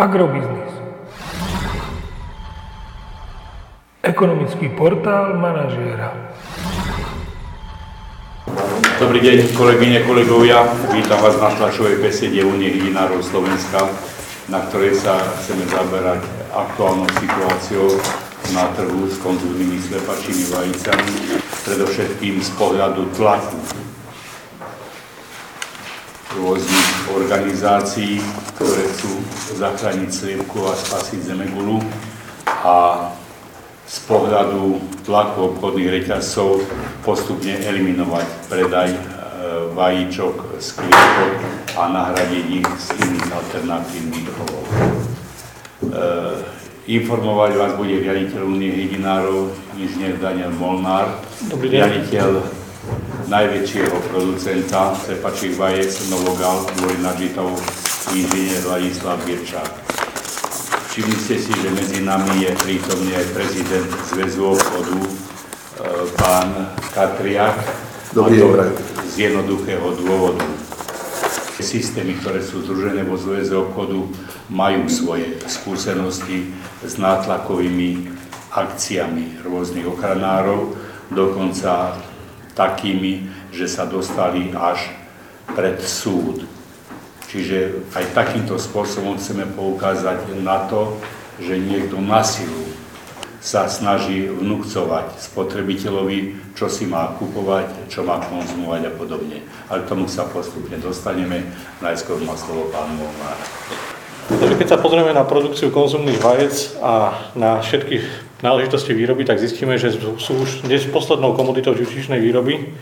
Agrobiznis. Ekonomický portál manažéra. Dobrý deň, kolegyne, kolegovia. Vítam vás na tlačovej besede Unie hydinárov Slovenska, na ktorej sa chceme zaberať aktuálnou situáciou na trhu s konzumnými slepačími vajicami, predovšetkým z pohľadu tlaku rôznych organizácií, ktoré chcú zachrániť sliepku a spasiť zemegulu. A z pohľadu tlaku obchodných reťazcov postupne eliminovať predaj e, vajíčok z kliepok a nahradiť ich z iných alternatívnych chovov. E, informovať vás bude riaditeľ Unie hydinárov, inžinier Daniel Molnár, riaditeľ najväčšieho producenta cepačích vajec Novogal kvôli nadžitov inžinier Ladislav Birčák. Všimli ste si, že medzi nami je prítomný aj prezident Zväzu obchodu, e, pán Katriak. Dobrý deň. Z jednoduchého dôvodu. Systémy, ktoré sú združené vo Zväze obchodu, majú svoje skúsenosti s nátlakovými akciami rôznych ochranárov, dokonca takými, že sa dostali až pred súd. Čiže aj takýmto spôsobom chceme poukázať na to, že niekto na silu sa snaží vnúcovať spotrebiteľovi, čo si má kupovať, čo má konzumovať a podobne. Ale k tomu sa postupne dostaneme. Najskôr má slovo pán Molnár. Keď sa pozrieme na produkciu konzumných vajec a na všetky náležitosti výroby, tak zistíme, že sú už dnes poslednou komoditou živočíšnej výroby,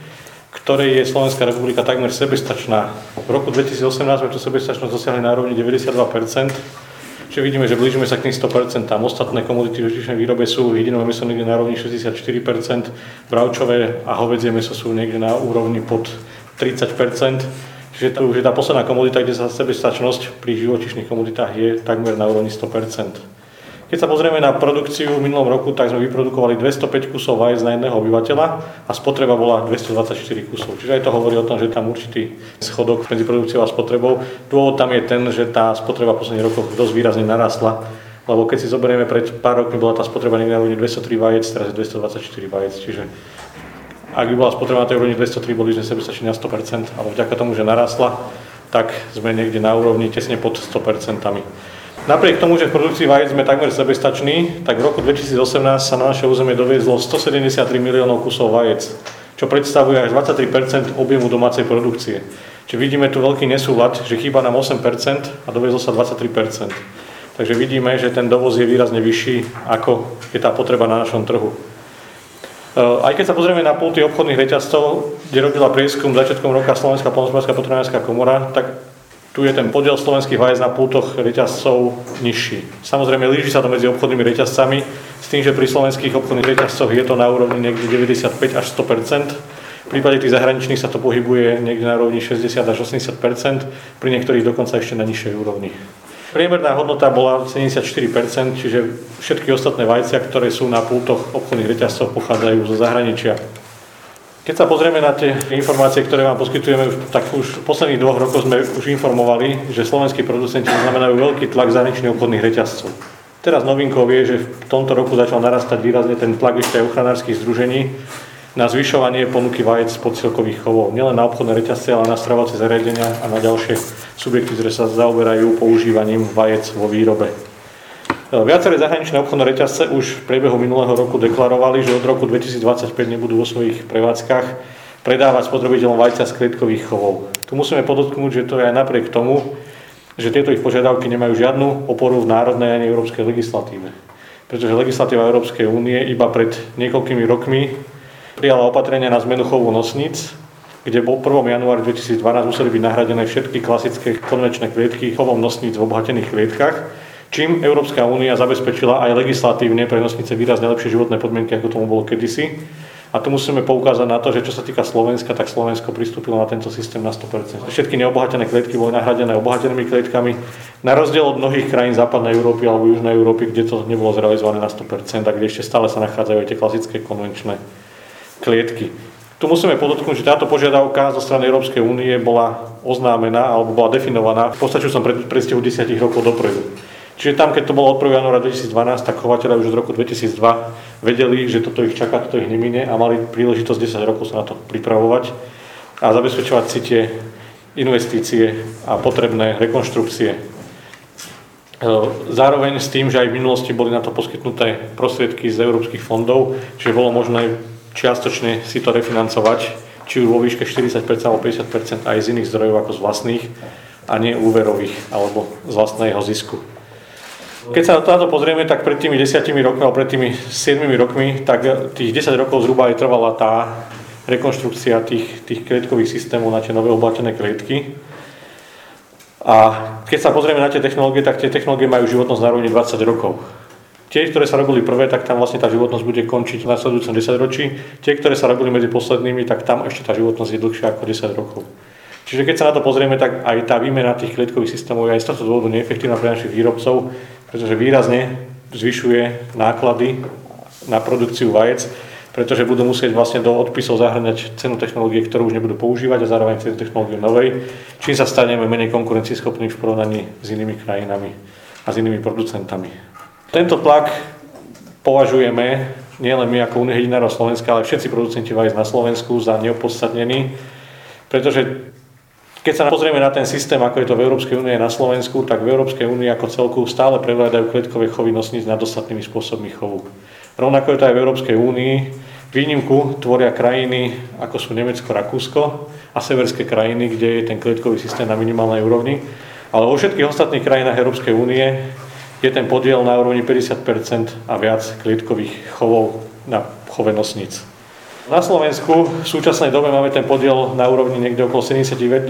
ktorej je Slovenská republika takmer sebestačná. V roku 2018 sme tú sebestačnosť dosiahli na úrovni 92%, čiže vidíme, že blížime sa k tým 100%. Ostatné komodity živočíšnej výrobe sú jedinové meso niekde na úrovni 64%, bravčové a hovedzie meso sú niekde na úrovni pod 30%. Čiže to už je tá posledná komodita, kde sa sebestačnosť pri živočíšnych komoditách je takmer na úrovni 100%. Keď sa pozrieme na produkciu v minulom roku, tak sme vyprodukovali 205 kusov vajec na jedného obyvateľa a spotreba bola 224 kusov. Čiže aj to hovorí o tom, že tam určitý schodok medzi produkciou a spotrebou. Dôvod tam je ten, že tá spotreba v posledných rokoch dosť výrazne narastla, lebo keď si zoberieme pred pár rokmi bola tá spotreba niekde na úrovni 203 vajec, teraz je 224 vajec, čiže ak by bola spotreba na tej úrovni 203, boli sme sebestační na 100%, ale vďaka tomu, že narastla, tak sme niekde na úrovni tesne pod 100%. Napriek tomu, že v produkcii vajec sme takmer sebestační, tak v roku 2018 sa na naše územie doviezlo 173 miliónov kusov vajec, čo predstavuje až 23% objemu domácej produkcie. Čiže vidíme tu veľký nesúlad, že chýba nám 8% a doviezlo sa 23% Takže vidíme, že ten dovoz je výrazne vyšší, ako je tá potreba na našom trhu. E, aj keď sa pozrieme na pulty obchodných reťazcov, kde robila prieskum začiatkom roka Slovenská polnospodárska potravinárska komora, tak tu je ten podiel slovenských vajec na pultoch reťazcov nižší. Samozrejme, líši sa to medzi obchodnými reťazcami, s tým, že pri slovenských obchodných reťazcoch je to na úrovni niekde 95 až 100 v prípade tých zahraničných sa to pohybuje niekde na úrovni 60 až 80% pri niektorých dokonca ešte na nižšej úrovni. Priemerná hodnota bola 74% čiže všetky ostatné vajcia, ktoré sú na pultoch obchodných reťazcov, pochádzajú zo zahraničia. Keď sa pozrieme na tie informácie, ktoré vám poskytujeme, tak už v posledných dvoch rokoch sme už informovali, že slovenskí producenti znamenajú veľký tlak zahraničných obchodných reťazcov. Teraz novinkou je, že v tomto roku začal narastať výrazne ten tlak ešte aj ochranárskych združení na zvyšovanie ponuky vajec z podsielkových chovov. Nielen na obchodné reťazce, ale na stravovacie zariadenia a na ďalšie subjekty, ktoré sa zaoberajú používaním vajec vo výrobe. Viaceré zahraničné obchodné reťazce už v priebehu minulého roku deklarovali, že od roku 2025 nebudú vo svojich prevádzkach predávať spotrebiteľom vajcia z klietkových chovov. Tu musíme podotknúť, že to je aj napriek tomu, že tieto ich požiadavky nemajú žiadnu oporu v národnej ani európskej legislatíve. Pretože legislatíva Európskej únie iba pred niekoľkými rokmi prijala opatrenia na zmenu chovu nosníc, kde po 1. januári 2012 museli byť nahradené všetky klasické konvenčné klietky chovom nosníc v obohatených klietkach čím Európska únia zabezpečila aj legislatívne pre nosnice výrazne lepšie životné podmienky, ako tomu bolo kedysi. A tu musíme poukázať na to, že čo sa týka Slovenska, tak Slovensko pristúpilo na tento systém na 100%. Všetky neobohatené klietky boli nahradené obohatenými klietkami, na rozdiel od mnohých krajín západnej Európy alebo južnej Európy, kde to nebolo zrealizované na 100% a kde ešte stále sa nachádzajú aj tie klasické konvenčné klietky. Tu musíme podotknúť, že táto požiadavka zo strany Európskej únie bola oznámená alebo bola definovaná v postačujúcom predstihu 10 rokov dopredu. Čiže tam, keď to bolo od 1. januára 2012, tak chovateľe už od roku 2002 vedeli, že toto ich čaká, toto ich nemine a mali príležitosť 10 rokov sa na to pripravovať a zabezpečovať si tie investície a potrebné rekonštrukcie. E, zároveň s tým, že aj v minulosti boli na to poskytnuté prostriedky z európskych fondov, čiže bolo možné čiastočne si to refinancovať, či už vo výške 40% alebo 50% aj z iných zdrojov ako z vlastných a nie úverových alebo z vlastného zisku. Keď sa na to pozrieme, tak pred tými 10 rokmi alebo pred tými 7 rokmi, tak tých 10 rokov zhruba aj trvala tá rekonštrukcia tých, tých klietkových systémov na tie nové oblatené klietky. A keď sa pozrieme na tie technológie, tak tie technológie majú životnosť na rovni 20 rokov. Tie, ktoré sa robili prvé, tak tam vlastne tá životnosť bude končiť v nasledujúcom 10 ročí. Tie, ktoré sa robili medzi poslednými, tak tam ešte tá životnosť je dlhšia ako 10 rokov. Čiže keď sa na to pozrieme, tak aj tá výmena tých klietkových systémov je aj z tohto dôvodu neefektívna pre našich výrobcov, pretože výrazne zvyšuje náklady na produkciu vajec, pretože budú musieť vlastne do odpisov zahrňať cenu technológie, ktorú už nebudú používať a zároveň cenu technológie novej, čím sa staneme menej konkurencieschopní v porovnaní s inými krajinami a s inými producentami. Tento tlak považujeme nielen my ako Unie hydinárov Slovenska, ale všetci producenti vajec na Slovensku za neopodstatnený, pretože keď sa pozrieme na ten systém, ako je to v Európskej únie na Slovensku, tak v Európskej únii ako celku stále prevládajú kletkové chovy nosníc nad ostatnými spôsobmi chovu. Rovnako je to aj v Európskej únii. Výnimku tvoria krajiny, ako sú Nemecko, Rakúsko a severské krajiny, kde je ten kletkový systém na minimálnej úrovni. Ale vo všetkých ostatných krajinách Európskej únie je ten podiel na úrovni 50% a viac klietkových chovov na chove nosníc. Na Slovensku v súčasnej dobe máme ten podiel na úrovni niekde okolo 79%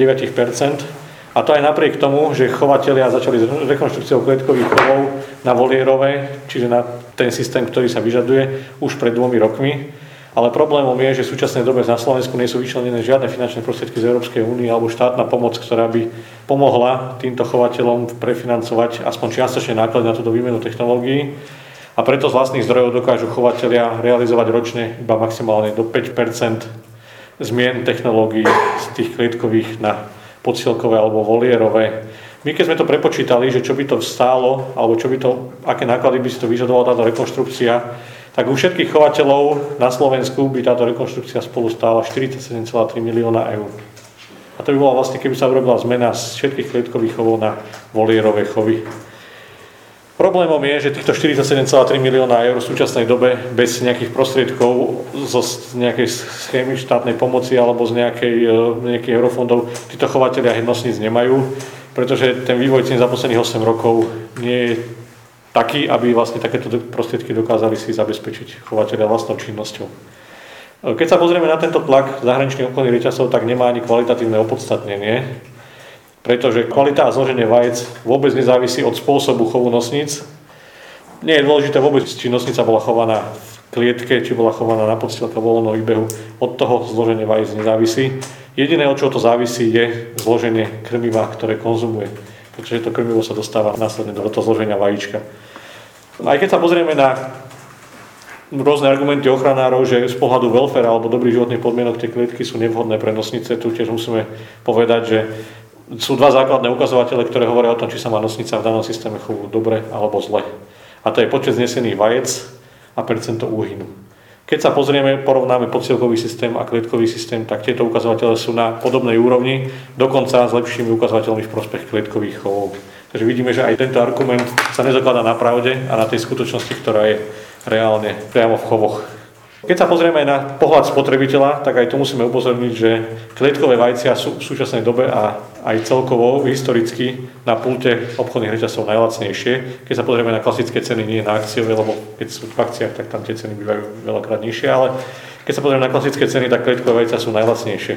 a to aj napriek tomu, že chovatelia začali s rekonštrukciou klietkových chovov na volierové, čiže na ten systém, ktorý sa vyžaduje už pred dvomi rokmi. Ale problémom je, že v súčasnej dobe na Slovensku nie sú vyčlenené žiadne finančné prostriedky z Európskej únie alebo štátna pomoc, ktorá by pomohla týmto chovateľom prefinancovať aspoň čiastočne náklady na túto výmenu technológií a preto z vlastných zdrojov dokážu chovateľia realizovať ročne iba maximálne do 5% zmien technológií z tých klietkových na podsielkové alebo volierové. My keď sme to prepočítali, že čo by to stálo, alebo čo by to, aké náklady by si to vyžadovala táto rekonštrukcia, tak u všetkých chovateľov na Slovensku by táto rekonštrukcia spolu stála 47,3 milióna eur. A to by bola vlastne, keby sa urobila zmena z všetkých klietkových chovov na volierové chovy. Problémom je, že týchto 47,3 milióna eur v súčasnej dobe bez nejakých prostriedkov zo nejakej schémy štátnej pomoci alebo z nejakej, e, nejakých eurofondov títo chovateľia hydnosníc nemajú, pretože ten vývoj cien za posledných 8 rokov nie je taký, aby vlastne takéto prostriedky dokázali si zabezpečiť chovateľia vlastnou činnosťou. E, keď sa pozrieme na tento tlak zahraničných obchodných reťazov, tak nemá ani kvalitatívne opodstatnenie pretože kvalita a zloženie vajec vôbec nezávisí od spôsobu chovu nosníc. Nie je dôležité vôbec, či nosnica bola chovaná v klietke, či bola chovaná na podstielke voľného výbehu. Od toho zloženie vajec nezávisí. Jediné, od čoho to závisí, je zloženie krmiva, ktoré konzumuje. Pretože to krmivo sa dostáva následne do toho zloženia vajíčka. Aj keď sa pozrieme na rôzne argumenty ochranárov, že z pohľadu welfare alebo dobrých životných podmienok tie klietky sú nevhodné pre nosnice, tu tiež musíme povedať, že sú dva základné ukazovatele, ktoré hovoria o tom, či sa má nosnica v danom systéme chovu dobre alebo zle. A to je počet znesených vajec a percento úhynu. Keď sa pozrieme, porovnáme podsielkový systém a klietkový systém, tak tieto ukazovatele sú na podobnej úrovni, dokonca s lepšími ukazovateľmi v prospech klietkových chovov. Takže vidíme, že aj tento argument sa nezakladá na pravde a na tej skutočnosti, ktorá je reálne priamo v chovoch keď sa pozrieme na pohľad spotrebiteľa, tak aj tu musíme upozorniť, že klietkové vajcia sú v súčasnej dobe a aj celkovo historicky na pulte obchodných reťazcov najlacnejšie. Keď sa pozrieme na klasické ceny, nie na akciové, lebo keď sú v akciách, tak tam tie ceny bývajú veľakrát nižšie, ale keď sa pozrieme na klasické ceny, tak klietkové vajcia sú najlacnejšie.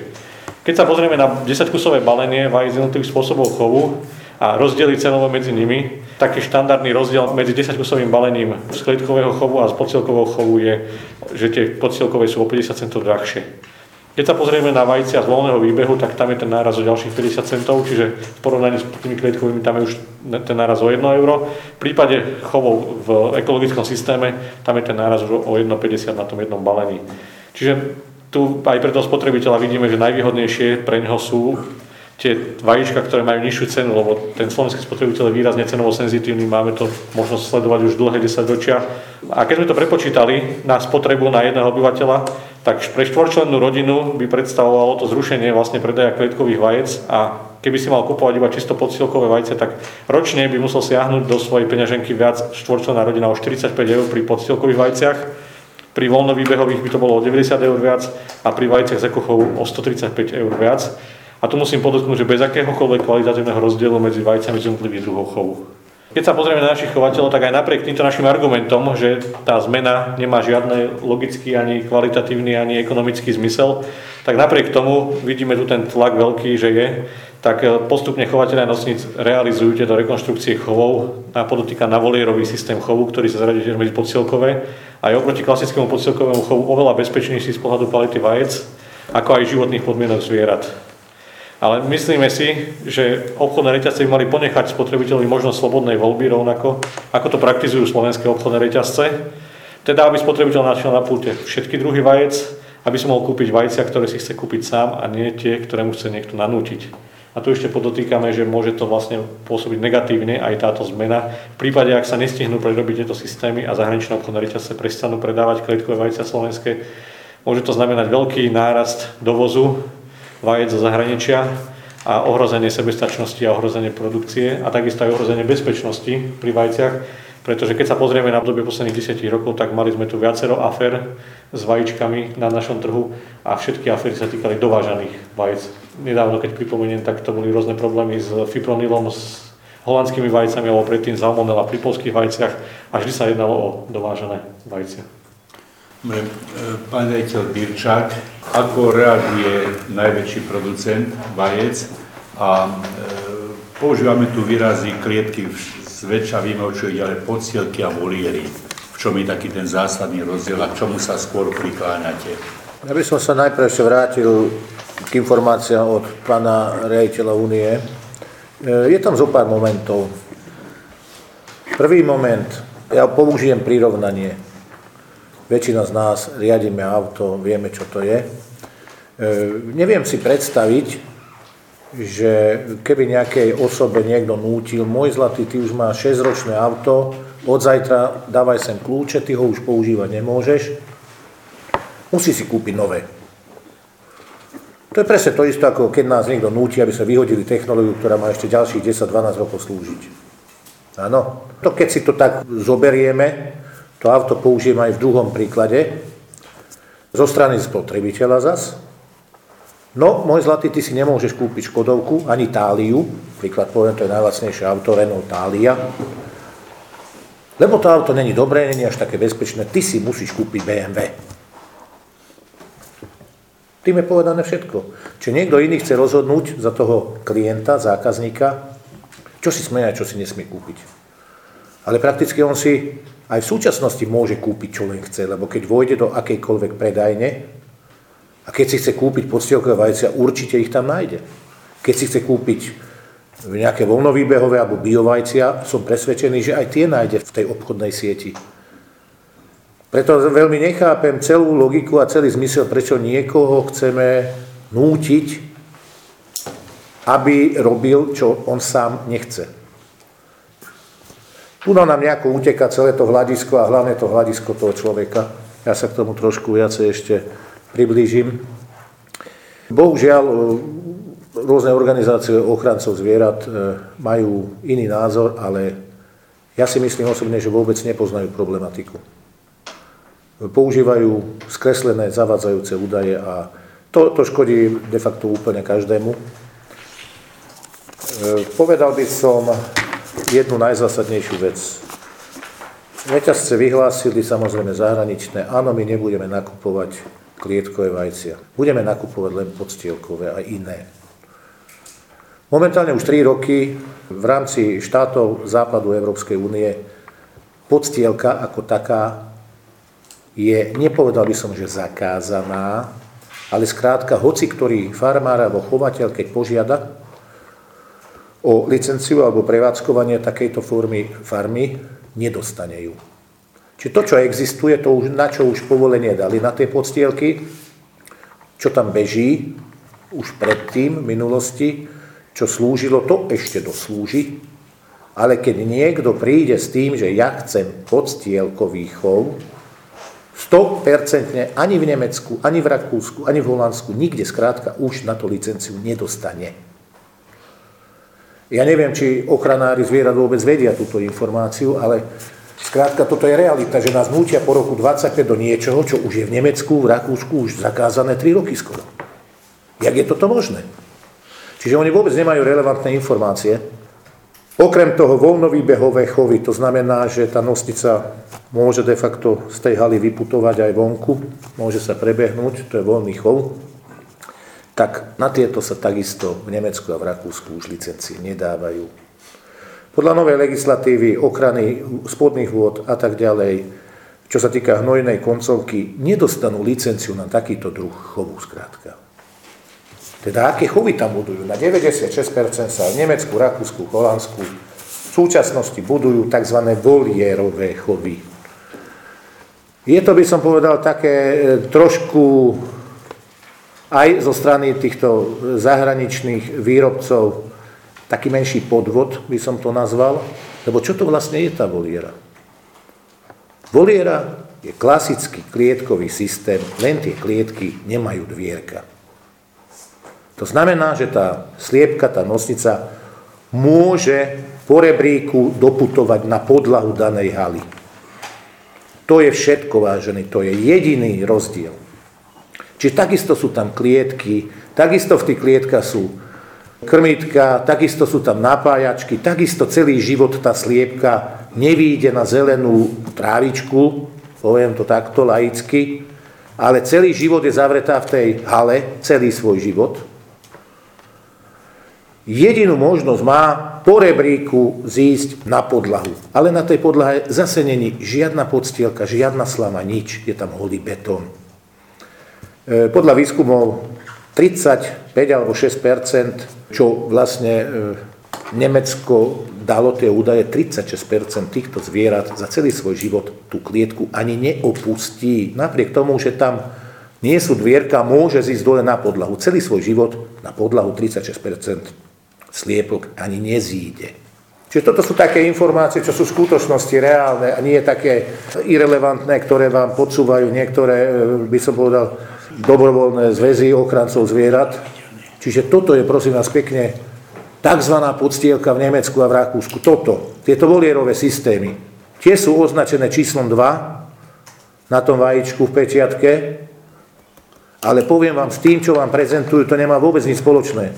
Keď sa pozrieme na 10-kusové balenie vaj z jednotlivých spôsobov chovu a rozdeliť cenovo medzi nimi, taký štandardný rozdiel medzi 10-kusovým balením z klietkového chovu a z podsielkového chovu je, že tie podsielkové sú o 50 centov drahšie. Keď sa pozrieme na vajcia z voľného výbehu, tak tam je ten náraz o ďalších 50 centov, čiže v porovnaní s tými klietkovými tam je už ten náraz o 1 euro. V prípade chovov v ekologickom systéme tam je ten náraz už o 1,50 na tom jednom balení. Čiže tu aj pre toho spotrebiteľa vidíme, že najvýhodnejšie pre neho sú tie vajíčka, ktoré majú nižšiu cenu, lebo ten slovenský spotrebiteľ je výrazne cenovo senzitívny, máme to možnosť sledovať už dlhé 10 ročia. A keď sme to prepočítali na spotrebu na jedného obyvateľa, tak pre štvorčlennú rodinu by predstavovalo to zrušenie vlastne predaja klietkových vajec a keby si mal kupovať iba čisto podsielkové vajce, tak ročne by musel siahnuť do svojej peňaženky viac štvorčlenná rodina o 45 eur pri podsielkových vajciach, pri voľnovýbehových by to bolo o 90 eur viac a pri vajciach z ekochov o 135 eur viac. A tu musím podotknúť, že bez akéhokoľvek kvalitatívneho rozdielu medzi vajcami z jednotlivých druhov chovu. Keď sa pozrieme na našich chovateľov, tak aj napriek týmto našim argumentom, že tá zmena nemá žiadny logický, ani kvalitatívny, ani ekonomický zmysel, tak napriek tomu vidíme tu ten tlak veľký, že je, tak postupne chovateľia nosníc realizujú tieto rekonštrukcie chovov. A podotýka na volierový systém chovu, ktorý sa zaradí medzi podsielkové. A je oproti klasickému podsielkovému chovu oveľa bezpečnejší z pohľadu kvality vajec, ako aj životných podmienok zvierat. Ale myslíme si, že obchodné reťazce by mali ponechať spotrebiteľovi možnosť slobodnej voľby rovnako, ako to praktizujú slovenské obchodné reťazce. Teda, aby spotrebiteľ našiel na pulte všetky druhy vajec, aby si mohol kúpiť vajcia, ktoré si chce kúpiť sám a nie tie, ktoré mu chce niekto nanútiť. A tu ešte podotýkame, že môže to vlastne pôsobiť negatívne aj táto zmena. V prípade, ak sa nestihnú prerobiť tieto systémy a zahraničné obchodné reťazce prestanú predávať klietkové vajcia slovenské, môže to znamenať veľký nárast dovozu vajec zo zahraničia a ohrozenie sebestačnosti a ohrozenie produkcie a takisto aj ohrozenie bezpečnosti pri vajciach, pretože keď sa pozrieme na obdobie posledných 10 rokov, tak mali sme tu viacero afér s vajíčkami na našom trhu a všetky aféry sa týkali dovážaných vajec. Nedávno, keď pripomeniem, tak to boli rôzne problémy s fipronilom, s holandskými vajcami alebo predtým salmonella pri polských vajciach a vždy sa jednalo o dovážané vajcia. E, pán rejiteľ Birčák, ako reaguje najväčší producent vajec a e, používame tu výrazy klietky zväčša vieme, o čo ide, ale podsielky a voliery. V čom je taký ten zásadný rozdiel a k čomu sa skôr prikláňate? Ja by som sa najprv ešte vrátil k informáciám od pána rejiteľa Únie. E, je tam zo pár momentov. Prvý moment, ja použijem prirovnanie väčšina z nás riadíme auto, vieme, čo to je. E, neviem si predstaviť, že keby nejakej osobe niekto nútil, môj zlatý, ty už máš 6-ročné auto, od zajtra dávaj sem kľúče, ty ho už používať nemôžeš, musí si kúpiť nové. To je presne to isté, ako keď nás niekto núti, aby sa vyhodili technológiu, ktorá má ešte ďalších 10-12 rokov slúžiť. Áno. To keď si to tak zoberieme, to auto použijem aj v druhom príklade. Zo strany spotrebiteľa zas. No, môj zlatý, ty si nemôžeš kúpiť Škodovku, ani Táliu. Príklad poviem, to je najlacnejšie auto, Renault Tália. Lebo to auto není dobré, není až také bezpečné. Ty si musíš kúpiť BMW. Tým je povedané všetko. Či niekto iný chce rozhodnúť za toho klienta, zákazníka, čo si smie a čo si nesmie kúpiť. Ale prakticky on si aj v súčasnosti môže kúpiť, čo len chce, lebo keď vojde do akejkoľvek predajne a keď si chce kúpiť podstielkové vajcia, určite ich tam nájde. Keď si chce kúpiť nejaké voľnovýbehové alebo biovajcia, som presvedčený, že aj tie nájde v tej obchodnej sieti. Preto veľmi nechápem celú logiku a celý zmysel, prečo niekoho chceme nútiť, aby robil, čo on sám nechce. Tu nám nejako uteká celé to hľadisko a hlavne to hľadisko toho človeka. Ja sa k tomu trošku viacej ešte priblížim. Bohužiaľ, e, rôzne organizácie ochrancov zvierat e, majú iný názor, ale ja si myslím osobne, že vôbec nepoznajú problematiku. Používajú skreslené, zavadzajúce údaje a to, to škodí de facto úplne každému. E, povedal by som, jednu najzásadnejšiu vec. Reťazce vyhlásili samozrejme zahraničné, áno, my nebudeme nakupovať klietkové vajcia. Budeme nakupovať len podstielkové a iné. Momentálne už 3 roky v rámci štátov západu Európskej únie podstielka ako taká je, nepovedal by som, že zakázaná, ale skrátka, hoci ktorý farmár alebo chovateľ, keď požiada, o licenciu alebo prevádzkovanie takejto formy farmy, nedostane ju. Čiže to, čo existuje, to už, na čo už povolenie dali na tie podstielky, čo tam beží už predtým v minulosti, čo slúžilo, to ešte doslúži, ale keď niekto príde s tým, že ja chcem podstielkový chov, 100% ani v Nemecku, ani v Rakúsku, ani v Holandsku, nikde skrátka už na to licenciu nedostane. Ja neviem, či ochranári zvierat vôbec vedia túto informáciu, ale skrátka toto je realita, že nás nútia po roku 25 do niečoho, čo už je v Nemecku, v Rakúsku už zakázané 3 roky skoro. Jak je toto možné? Čiže oni vôbec nemajú relevantné informácie. Okrem toho voľnovýbehové chovy, to znamená, že tá nosnica môže de facto z tej haly vyputovať aj vonku, môže sa prebehnúť, to je voľný chov, tak na tieto sa takisto v Nemecku a v Rakúsku už licencie nedávajú. Podľa novej legislatívy, ochrany spodných vôd a tak ďalej, čo sa týka hnojnej koncovky, nedostanú licenciu na takýto druh chovu skrátka. Teda aké chovy tam budujú? Na 96% sa v Nemecku, Rakúsku, Holandsku v súčasnosti budujú tzv. volierové chovy. Je to, by som povedal, také e, trošku aj zo strany týchto zahraničných výrobcov taký menší podvod, by som to nazval, lebo čo to vlastne je tá voliera? Voliera je klasický klietkový systém, len tie klietky nemajú dvierka. To znamená, že tá sliepka, tá nosnica môže po rebríku doputovať na podlahu danej haly. To je všetko, vážený, to je jediný rozdiel. Čiže takisto sú tam klietky, takisto v tých klietkach sú krmitka, takisto sú tam napájačky, takisto celý život tá sliepka nevýjde na zelenú trávičku, poviem to takto laicky, ale celý život je zavretá v tej hale, celý svoj život jedinú možnosť má po rebríku zísť na podlahu. Ale na tej podlahe zase není žiadna podstielka, žiadna slama, nič. Je tam holý betón. E, podľa výskumov 35 alebo 6% čo vlastne e, Nemecko dalo tie údaje, 36% týchto zvierat za celý svoj život tú klietku ani neopustí. Napriek tomu, že tam nie sú dvierka, môže zísť dole na podlahu. Celý svoj život na podlahu 36% sliepok ani nezíde. Čiže toto sú také informácie, čo sú v skutočnosti reálne a nie také irrelevantné, ktoré vám podsúvajú niektoré, e, by som povedal, dobrovoľné zväzy ochrancov zvierat. Čiže toto je, prosím vás, pekne tzv. podstielka v Nemecku a v Rakúsku. Toto, tieto volierové systémy, tie sú označené číslom 2 na tom vajíčku v pečiatke, ale poviem vám, s tým, čo vám prezentujú, to nemá vôbec nič spoločné.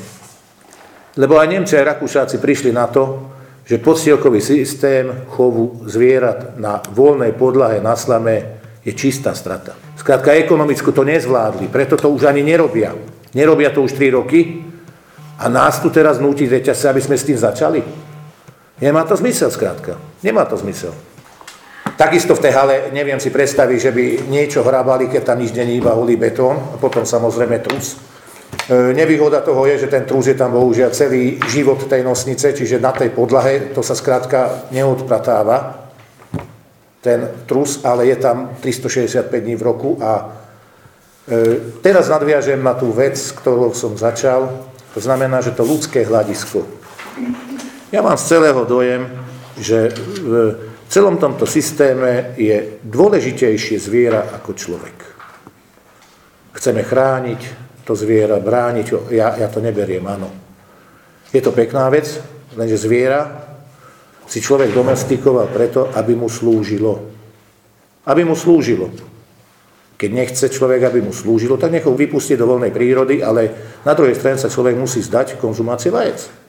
Lebo aj Nemci a Rakúšáci prišli na to, že podstielkový systém chovu zvierat na voľnej podlahe na slame je čistá strata. Skrátka, ekonomicky to nezvládli, preto to už ani nerobia. Nerobia to už 3 roky a nás tu teraz núti reťase, aby sme s tým začali. Nemá to zmysel, skrátka. Nemá to zmysel. Takisto v tej hale neviem si predstaviť, že by niečo hrabali, keď tam nič není, iba holý betón a potom samozrejme trus E, nevýhoda toho je, že ten trús je tam bohužiaľ celý život tej nosnice, čiže na tej podlahe to sa skrátka neodpratáva, ten trus, ale je tam 365 dní v roku a e, teraz nadviažem na tú vec, ktorou som začal, to znamená, že to ľudské hľadisko. Ja mám z celého dojem, že v celom tomto systéme je dôležitejšie zviera ako človek. Chceme chrániť, to zviera, brániť ho. Ja, ja to neberiem, áno. Je to pekná vec, lenže zviera si človek domestikoval preto, aby mu slúžilo. Aby mu slúžilo. Keď nechce človek, aby mu slúžilo, tak nech ho vypustí do voľnej prírody, ale na druhej strane sa človek musí zdať konzumácie vajec.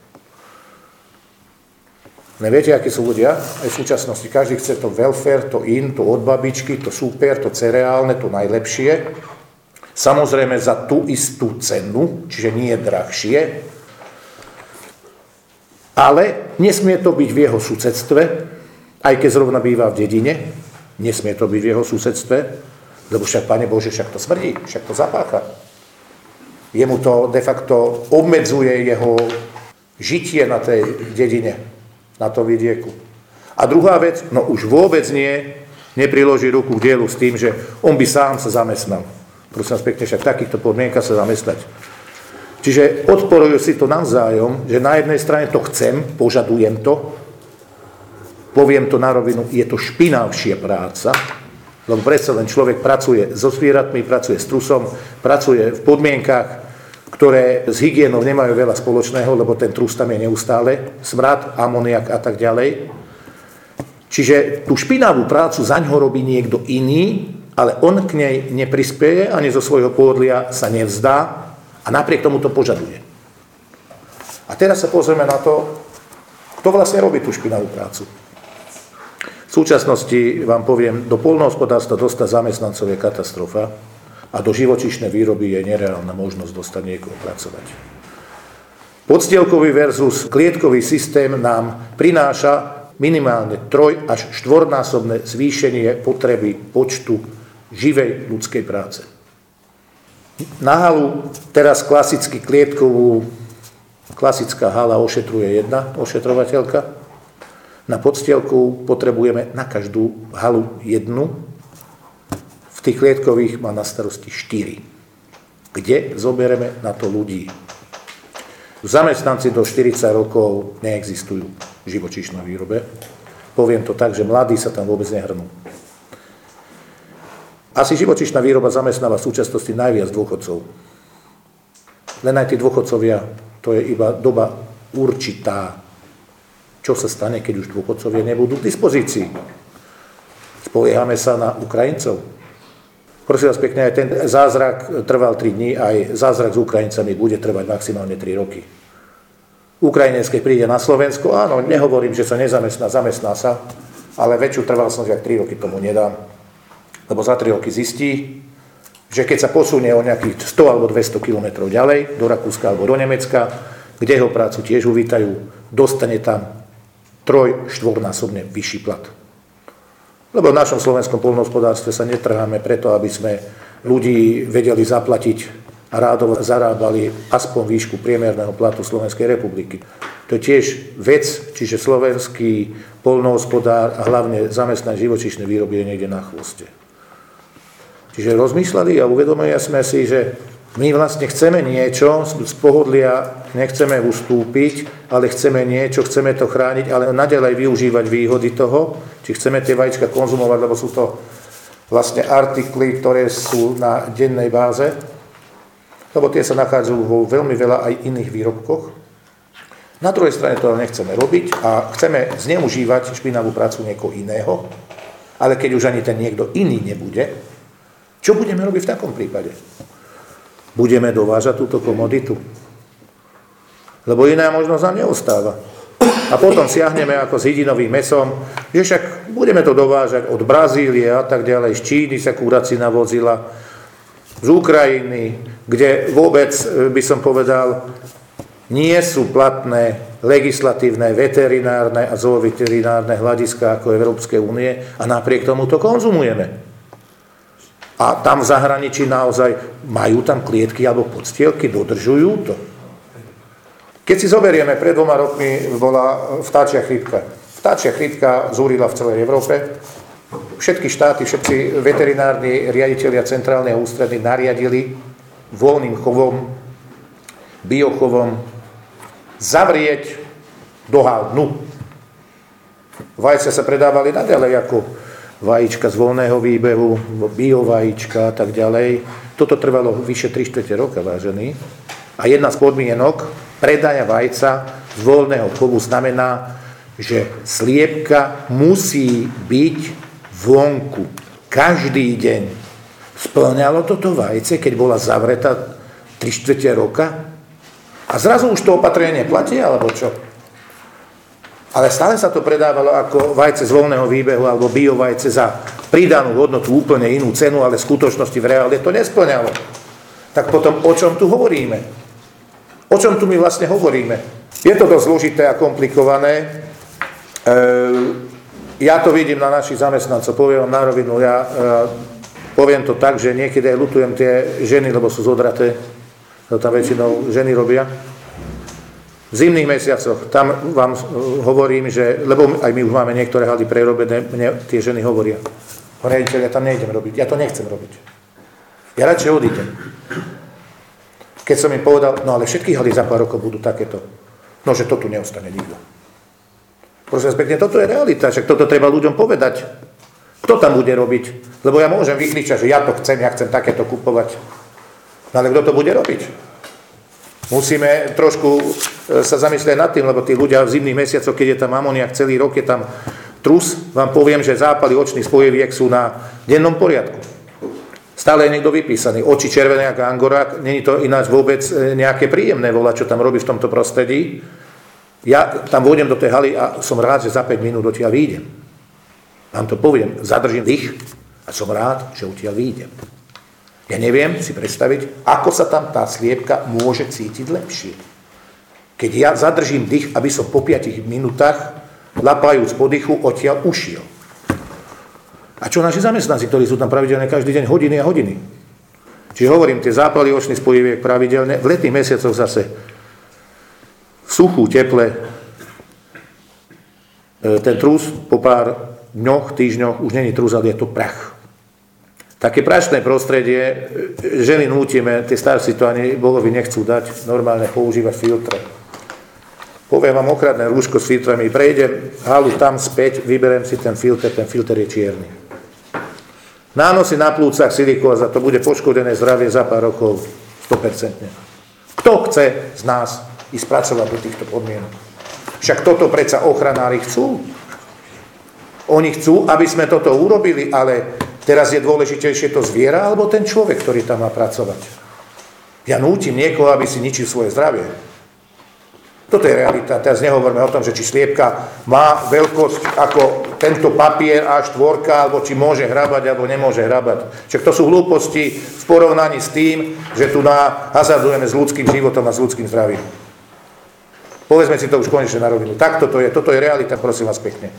Neviete, akí sú ľudia aj v súčasnosti. Každý chce to welfare, to in, to od babičky, to super, to cereálne, to najlepšie. Samozrejme za tú istú cenu, čiže nie drahšie, ale nesmie to byť v jeho susedstve, aj keď zrovna býva v dedine, nesmie to byť v jeho susedstve, lebo však, Pane Bože, však to smrdí, však to zapácha. Jemu to de facto obmedzuje jeho žitie na tej dedine, na tom vidieku. A druhá vec, no už vôbec nie, nepriloží ruku k dielu s tým, že on by sám sa zamestnal. Prosím vás pekne, však v takýchto podmienkach sa zamestnať. Čiže odporujú si to navzájom, že na jednej strane to chcem, požadujem to, poviem to na rovinu, je to špinavšia práca, lebo predsa len človek pracuje so zvieratmi, pracuje s trusom, pracuje v podmienkach, ktoré s hygienou nemajú veľa spoločného, lebo ten trus tam je neustále, smrad, amoniak a tak ďalej. Čiže tú špinavú prácu zaň ho robí niekto iný, ale on k nej neprispieje, ani zo svojho pôdlia sa nevzdá, a napriek tomu to požaduje. A teraz sa pozrieme na to, kto vlastne robí tú špinavú prácu. V súčasnosti vám poviem, do polnohospodárstva dostať zamestnancov je katastrofa a do živočišnej výroby je nereálna možnosť dostať niekoho pracovať. Podstielkový versus klietkový systém nám prináša minimálne troj až štvornásobné zvýšenie potreby počtu živej ľudskej práce. Na halu teraz klasicky klietkovú, klasická hala ošetruje jedna ošetrovateľka. Na podstielku potrebujeme na každú halu jednu. V tých klietkových má na starosti štyri. Kde zoberieme na to ľudí? Zamestnanci do 40 rokov neexistujú v živočíšnej výrobe. Poviem to tak, že mladí sa tam vôbec nehrnú. Asi živočišná výroba zamestnáva v súčasnosti najviac dôchodcov. Len aj tí dôchodcovia, to je iba doba určitá. Čo sa stane, keď už dôchodcovia nebudú k dispozícii? Spoliehame sa na Ukrajincov. Prosím vás pekne, aj ten zázrak trval 3 dní, aj zázrak s Ukrajincami bude trvať maximálne 3 roky. Ukrajinec, keď príde na Slovensko, áno, nehovorím, že sa nezamestná, zamestná sa, ale väčšiu trvalosť, ako 3 roky tomu nedám lebo za 3 roky zistí, že keď sa posunie o nejakých 100 alebo 200 km ďalej, do Rakúska alebo do Nemecka, kde jeho prácu tiež uvítajú, dostane tam troj, štvornásobne vyšší plat. Lebo v našom slovenskom polnohospodárstve sa netrháme preto, aby sme ľudí vedeli zaplatiť a rádovo zarábali aspoň výšku priemerného platu Slovenskej republiky. To je tiež vec, čiže slovenský polnohospodár a hlavne zamestnaný živočíšnej výroby je niekde na chvoste. Čiže rozmýšľali a uvedomili sme si, že my vlastne chceme niečo, z pohodlia nechceme ustúpiť, ale chceme niečo, chceme to chrániť, ale nadalej využívať výhody toho, či chceme tie vajíčka konzumovať, lebo sú to vlastne artikly, ktoré sú na dennej báze, lebo tie sa nachádzajú vo veľmi veľa aj iných výrobkoch. Na druhej strane to nechceme robiť a chceme zneužívať špinavú prácu niekoho iného, ale keď už ani ten niekto iný nebude, čo budeme robiť v takom prípade? Budeme dovážať túto komoditu? Lebo iná možnosť nám neostáva. A potom siahneme ako s hydinovým mesom, že však budeme to dovážať od Brazílie a tak ďalej, z Číny sa kuracina vozila, z Ukrajiny, kde vôbec, e, by som povedal, nie sú platné legislatívne, veterinárne a zooveterinárne hľadiska ako Európskej únie a napriek tomu to konzumujeme. A tam v zahraničí naozaj majú tam klietky alebo podstielky, dodržujú to. Keď si zoberieme, pred dvoma rokmi bola vtáčia chrypka. Vtáčia chrypka zúrila v celej Európe. Všetky štáty, všetci veterinárni riaditeľia centrálnej a nariadili voľným chovom, biochovom zavrieť do. Vajce sa predávali nadalej ako vajíčka z voľného výbehu, biovajíčka a tak ďalej. Toto trvalo vyše 3 4 roka, vážený. A jedna z podmienok predaja vajca z voľného chovu znamená, že sliepka musí byť vonku každý deň. Splňalo toto vajce, keď bola zavretá 3 4 roka? A zrazu už to opatrenie platí, alebo čo? Ale stále sa to predávalo ako vajce z voľného výbehu alebo biovajce za pridanú hodnotu úplne inú cenu, ale v skutočnosti v reále to nesplňalo. Tak potom o čom tu hovoríme? O čom tu my vlastne hovoríme? Je to dosť zložité a komplikované. E, ja to vidím na našich zamestnancov, poviem vám na rovinu, ja e, poviem to tak, že niekedy aj lutujem tie ženy, lebo sú zodraté, to tam väčšinou ženy robia zimných mesiacoch, tam vám hovorím, že, lebo aj my už máme niektoré haly prerobené, mne tie ženy hovoria, riaditeľ, ja tam nejdem robiť, ja to nechcem robiť. Ja radšej odídem. Keď som im povedal, no ale všetky haly za pár rokov budú takéto. No, že to tu neostane nikto. Prosím vás pekne, toto je realita, však toto treba ľuďom povedať. Kto tam bude robiť? Lebo ja môžem vykričať, že ja to chcem, ja chcem takéto kupovať. No ale kto to bude robiť? Musíme trošku e, sa zamyslieť nad tým, lebo tí ľudia v zimných mesiacoch, keď je tam amoniak celý rok, je tam trus, vám poviem, že zápaly očných spojeviek sú na dennom poriadku. Stále je niekto vypísaný. Oči červené ako angorák, není to ináč vôbec e, nejaké príjemné vola, čo tam robí v tomto prostredí. Ja tam vôjdem do tej haly a som rád, že za 5 minút odtiaľ výjdem. Vám to poviem, zadržím dých a som rád, že odtiaľ výjdem. Ja neviem si predstaviť, ako sa tam tá sliepka môže cítiť lepšie. Keď ja zadržím dých, aby som po 5 minútach, lapajúc po dychu, odtiaľ ušiel. A čo naši zamestnanci, ktorí sú tam pravidelne každý deň hodiny a hodiny? Čiže hovorím, tie zápaly očných spojiviek pravidelne, v letných mesiacoch zase v suchú, teple, ten trus po pár dňoch, týždňoch už není trus, ale je to prach také prašné prostredie, ženy nútime, tie starci to ani bohovi nechcú dať, normálne používať filtre. Poviem vám okradné rúško s filtrami, prejdem halu tam späť, vyberiem si ten filter, ten filter je čierny. Nánosy na plúcach silikóza, to bude poškodené zdravie za pár rokov 100%. Kto chce z nás ísť pracovať do týchto podmienok? Však toto predsa ochranári chcú. Oni chcú, aby sme toto urobili, ale Teraz je dôležitejšie to zviera alebo ten človek, ktorý tam má pracovať. Ja nútim niekoho, aby si ničil svoje zdravie. Toto je realita. Teraz nehovoríme o tom, že či sliepka má veľkosť ako tento papier A4, alebo či môže hrabať, alebo nemôže hrabať. Čiže to sú hlúposti v porovnaní s tým, že tu na hazardujeme s ľudským životom a s ľudským zdravím. Povedzme si to už konečne na rovinu. Tak toto je. Toto je realita, prosím vás pekne.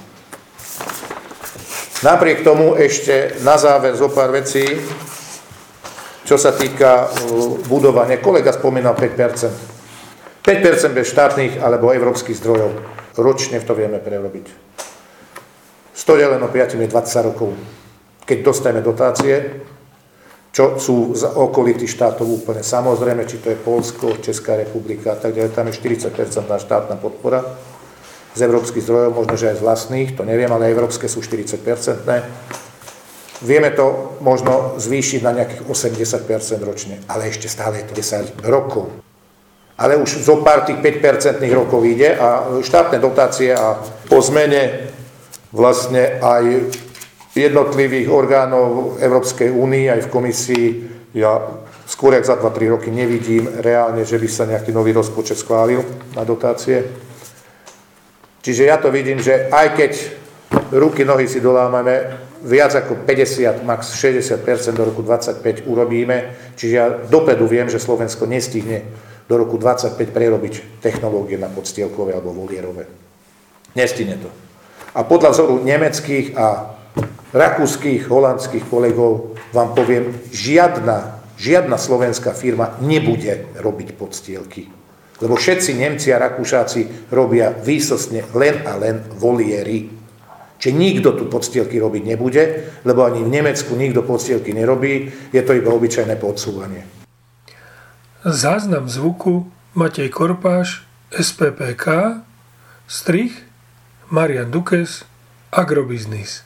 Napriek tomu ešte na záver zo pár vecí, čo sa týka budovania. Kolega spomínal 5%. 5% bez štátnych alebo európskych zdrojov. Ročne to vieme prerobiť. 100 deleno 5 je 20 rokov. Keď dostaneme dotácie, čo sú z okolitých štátov úplne samozrejme, či to je Polsko, Česká republika, tak ďalej, tam je 40% štátna podpora z európskych zdrojov, možno, že aj z vlastných, to neviem, ale európske sú 40-percentné. Vieme to možno zvýšiť na nejakých 80% ročne, ale ešte stále je to 10 rokov. Ale už zo pár tých 5-percentných rokov ide a štátne dotácie a po zmene vlastne aj jednotlivých orgánov Európskej únie aj v komisii, ja skôr jak za 2-3 roky nevidím reálne, že by sa nejaký nový rozpočet schválil na dotácie. Čiže ja to vidím, že aj keď ruky, nohy si dolámame, viac ako 50, max 60% do roku 25 urobíme. Čiže ja dopredu viem, že Slovensko nestihne do roku 25 prerobiť technológie na podstielkové alebo volierové. Nestihne to. A podľa vzoru nemeckých a rakúskych, holandských kolegov vám poviem, žiadna, žiadna slovenská firma nebude robiť podstielky lebo všetci Nemci a Rakúšáci robia výsostne len a len voliery. Čiže nikto tu podstielky robiť nebude, lebo ani v Nemecku nikto podstielky nerobí, je to iba obyčajné podsúvanie. Záznam zvuku Matej Korpáš, SPPK, strich Marian Dukes, Agrobiznis.